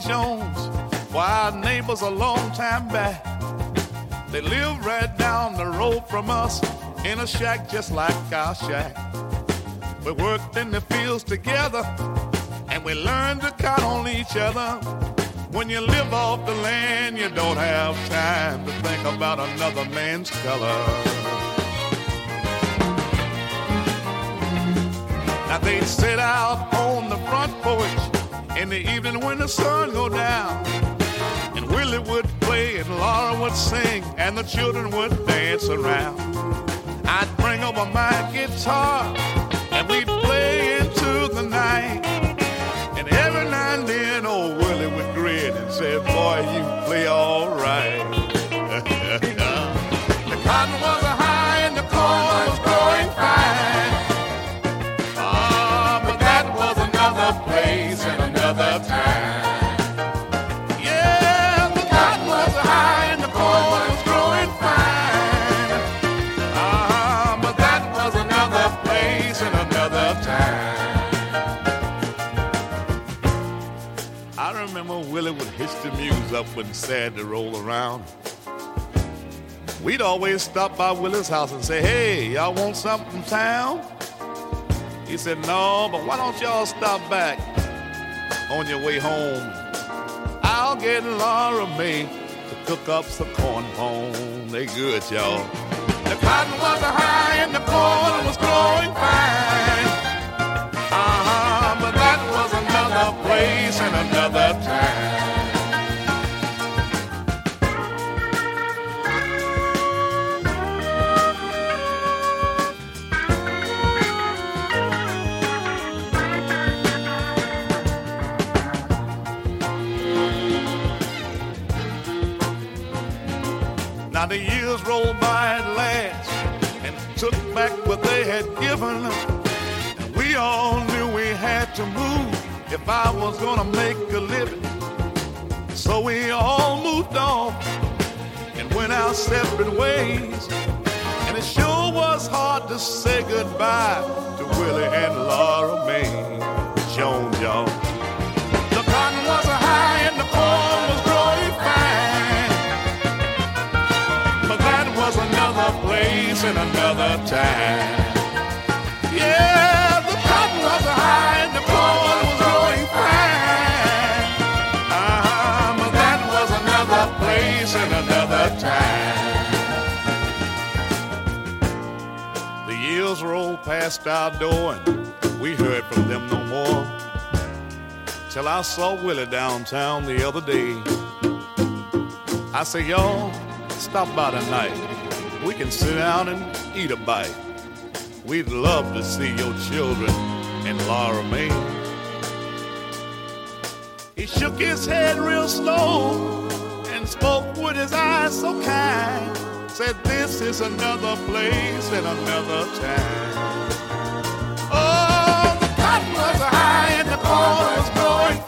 Jones our neighbors a long time back. They lived right down the road from us in a shack just like our shack. We worked in the fields together and we learned to count on each other. When you live off the land, you don't have time to think about another man's color. Now they'd sit out on the front porch in the evening when the sun go down. And Willie would play and Laura would sing and the children would dance around. I'd bring over my guitar and we'd play into the night. And every now and then old Willie would grin and say, boy, you up when sad to roll around. We'd always stop by Willie's house and say, hey, y'all want something from town? He said, no, but why don't y'all stop back on your way home? I'll get Laura Mae to cook up some corn pone. They good, y'all. The cotton was high and the corn was growing fine. Uh-huh, but that was another place and another time. The years rolled by at last and took back what they had given. And we all knew we had to move if I was gonna make a living. So we all moved on and went our separate ways. And it sure was hard to say goodbye to Willie and Laura Mae Jones, and another time. Yeah, the cotton was high and the corn was growing fine. Uh-huh, but that was another place and another time. The years rolled past our door and we heard from them no more. Till I saw Willie downtown the other day. I said, y'all, stop by tonight. We can sit down and eat a bite. We'd love to see your children and Laura Mae. He shook his head real slow and spoke with his eyes so kind. Said, This is another place and another time. Oh, the cotton was high and the corn was growing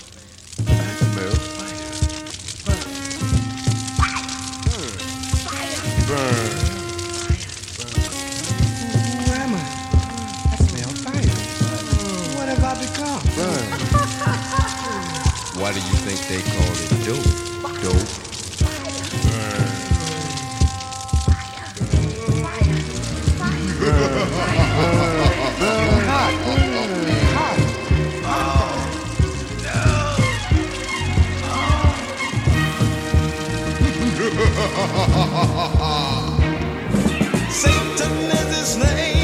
smell fire. What have I become? Why do you think they call it dope? Dope. Satan is his name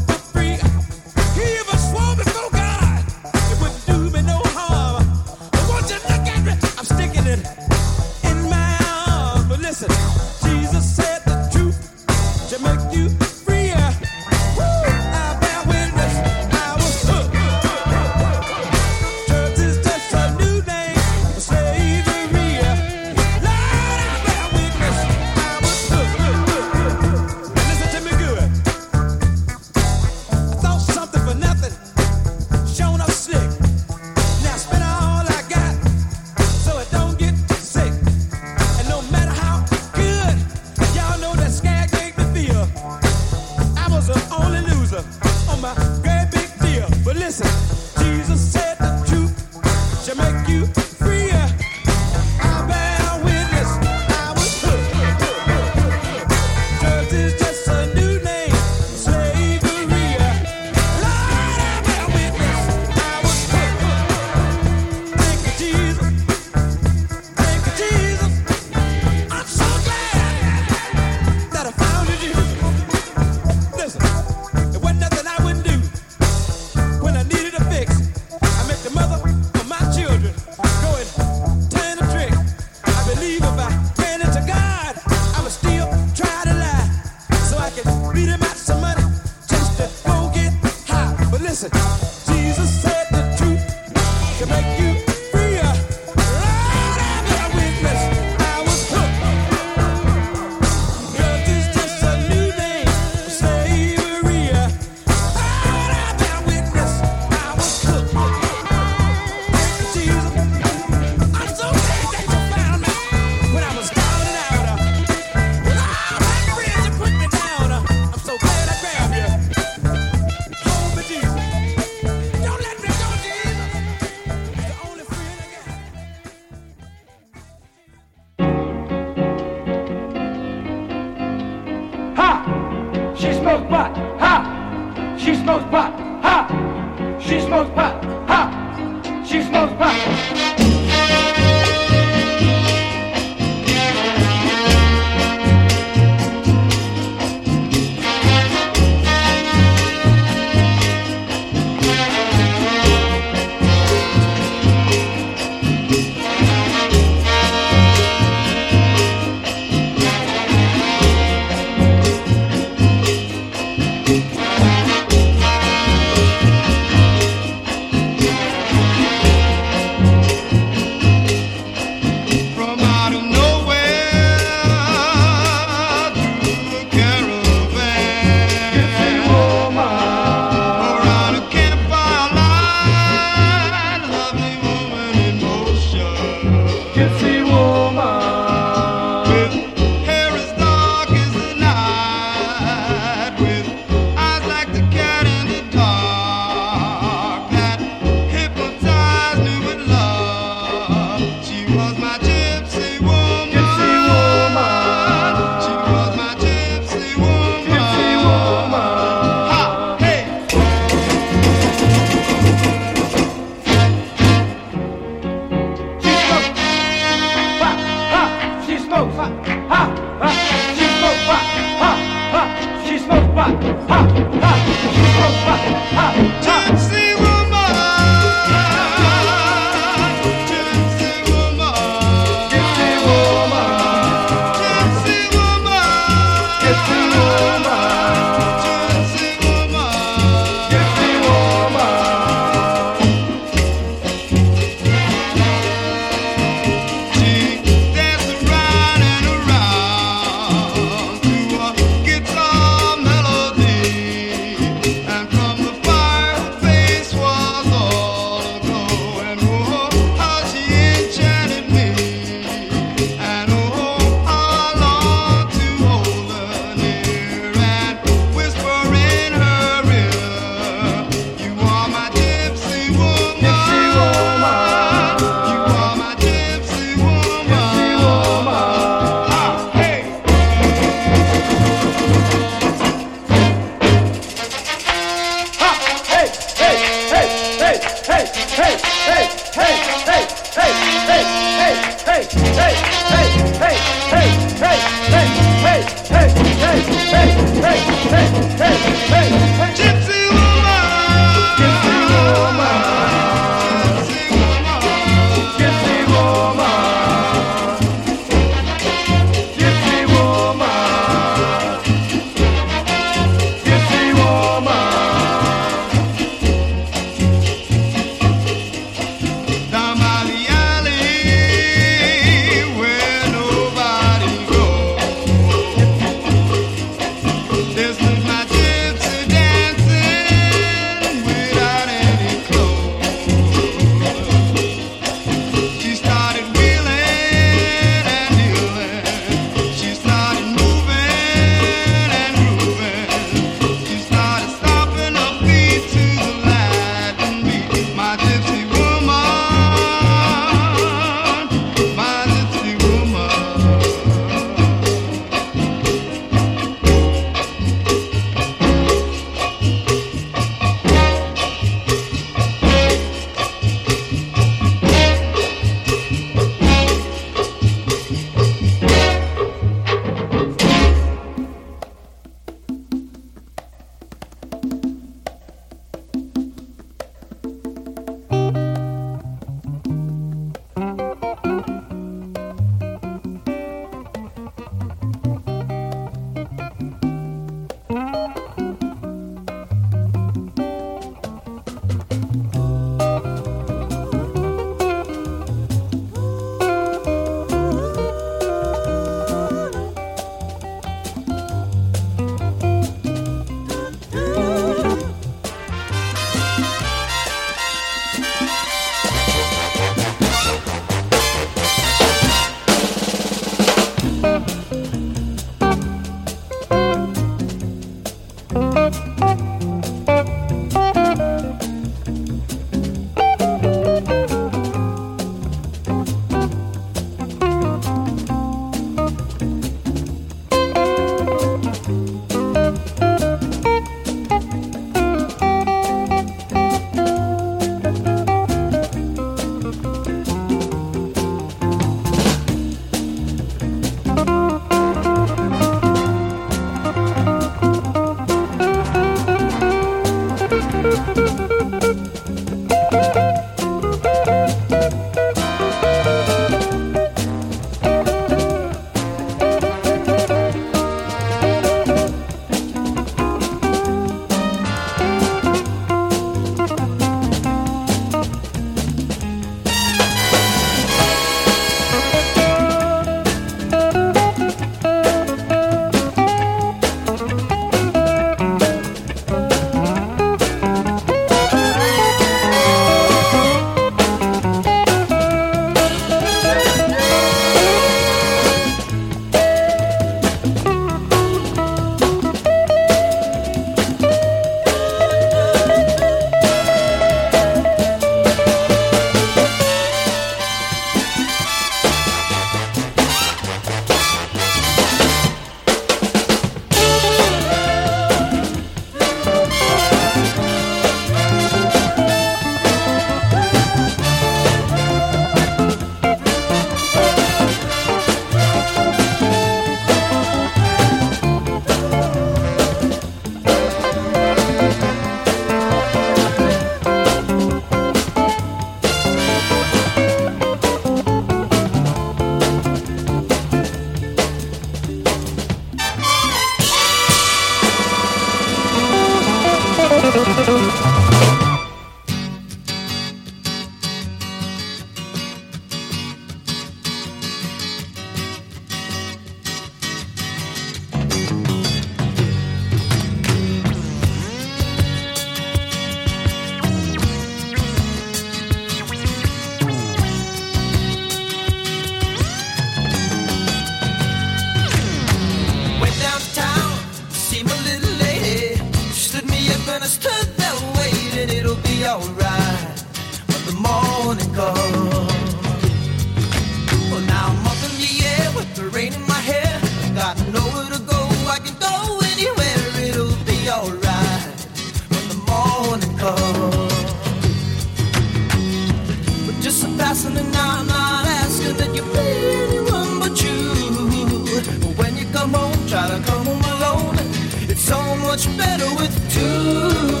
much better with two.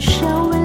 Faces are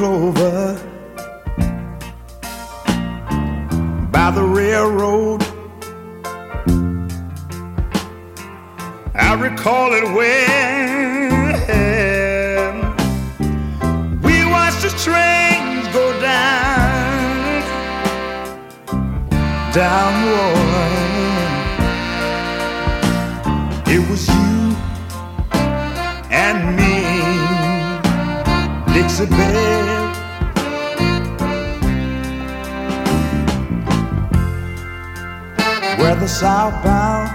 clover where the southbound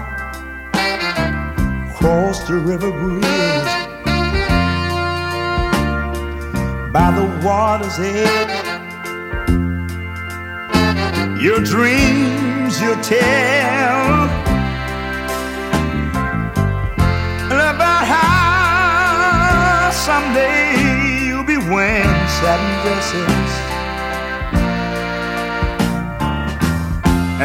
crossed the river bridge by the water's edge. Your dreams you tell about how someday you'll be wearing satin dresses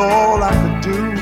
all I could do.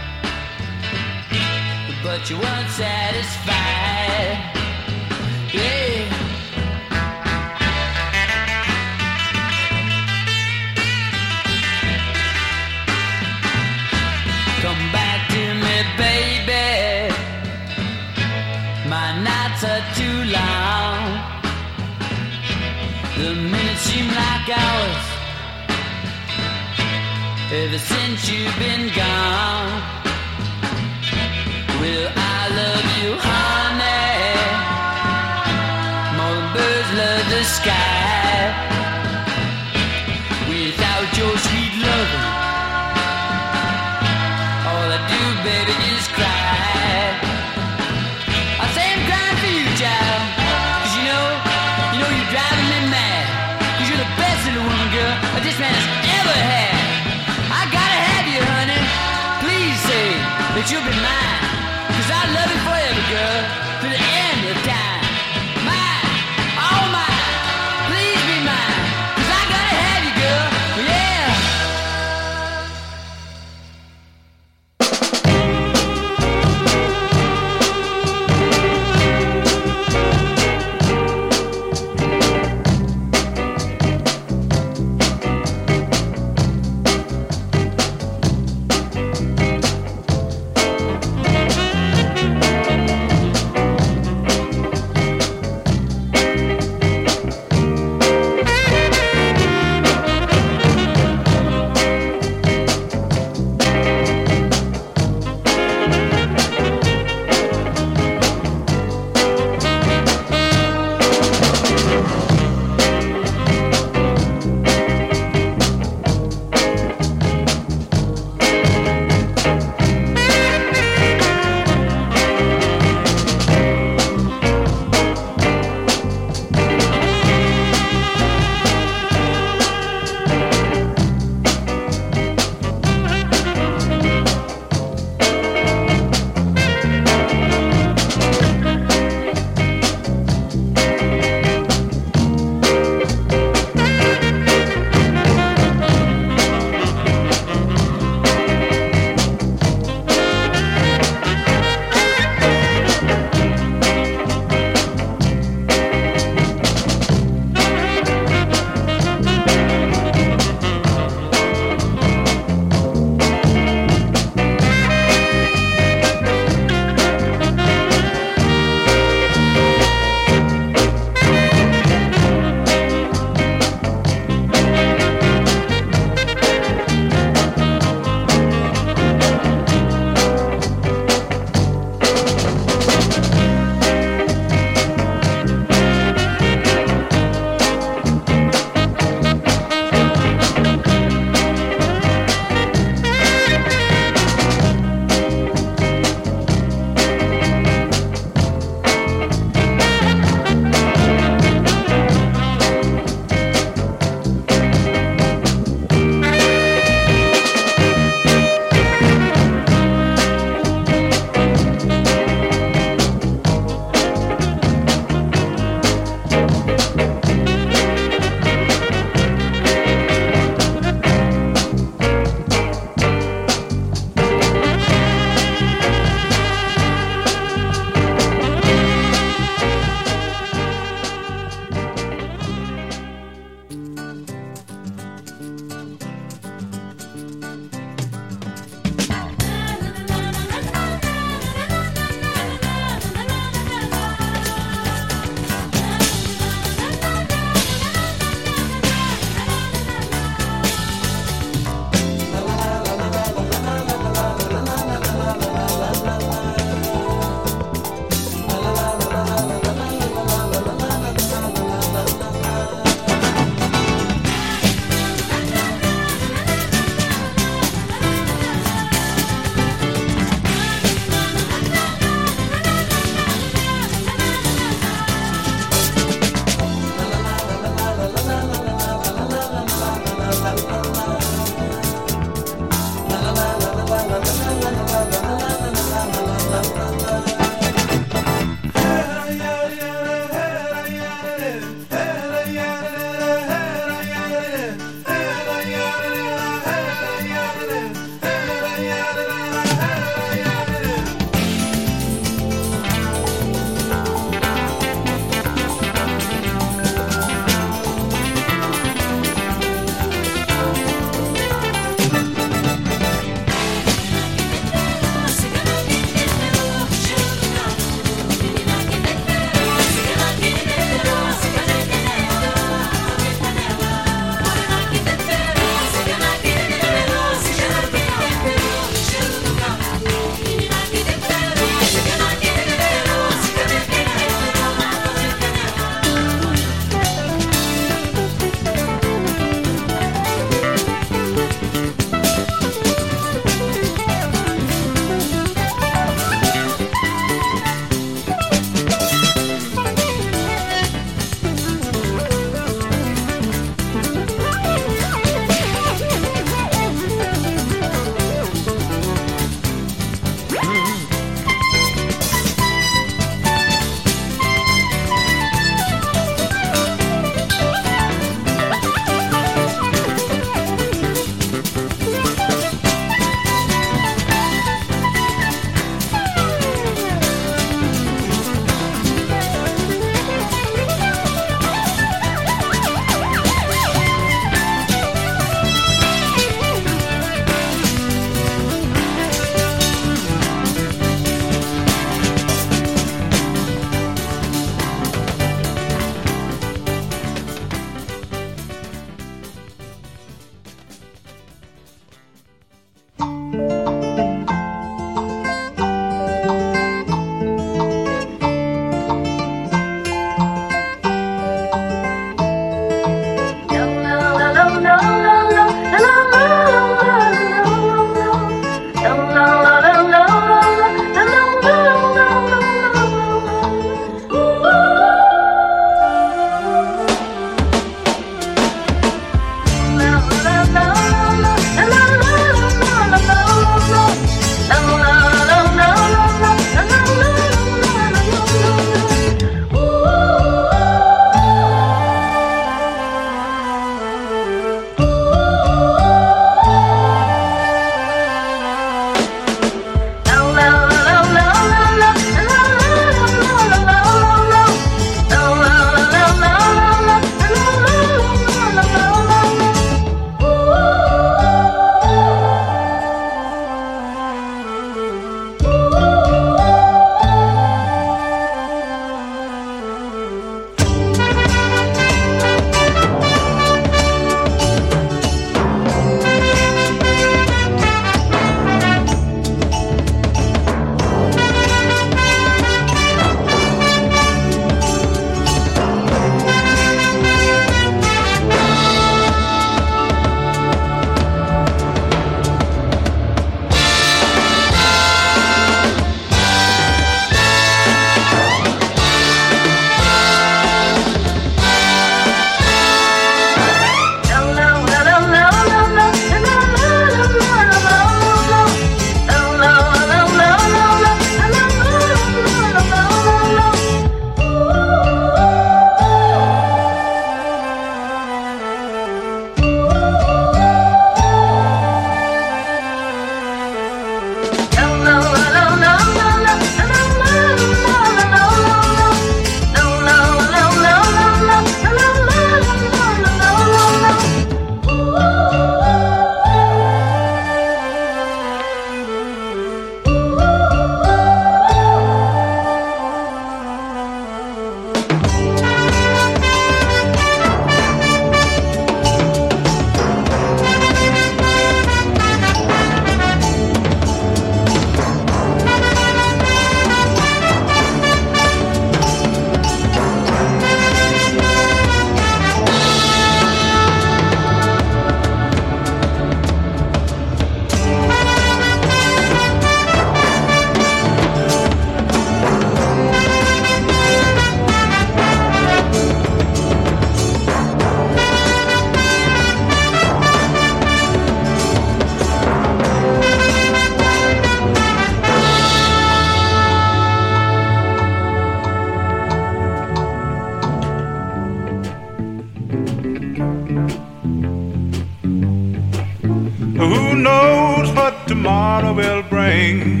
Tomorrow will bring.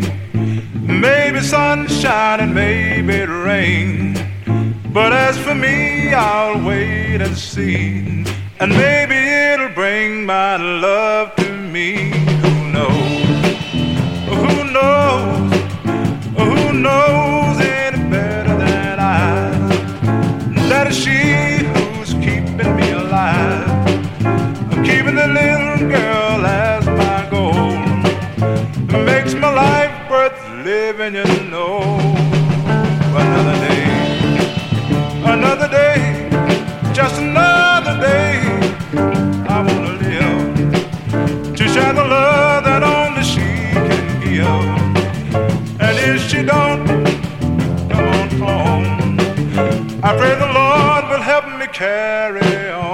Maybe sunshine and maybe rain. But as for me, I'll wait and see. And maybe it'll bring my love to me. Who knows? Who knows? Who knows any better than I? That she living, you know. Another day, another day, just another day. I wanna live to share the love that only she can give. And if she don't, come on home. I pray the Lord will help me carry on.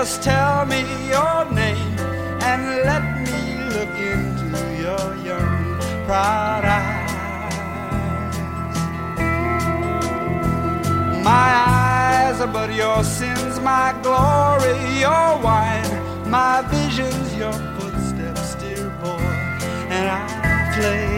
Just tell me your name and let me look into your young, proud eyes. My eyes are but your sins, my glory, your wine, my visions, your footsteps, dear boy, and I played.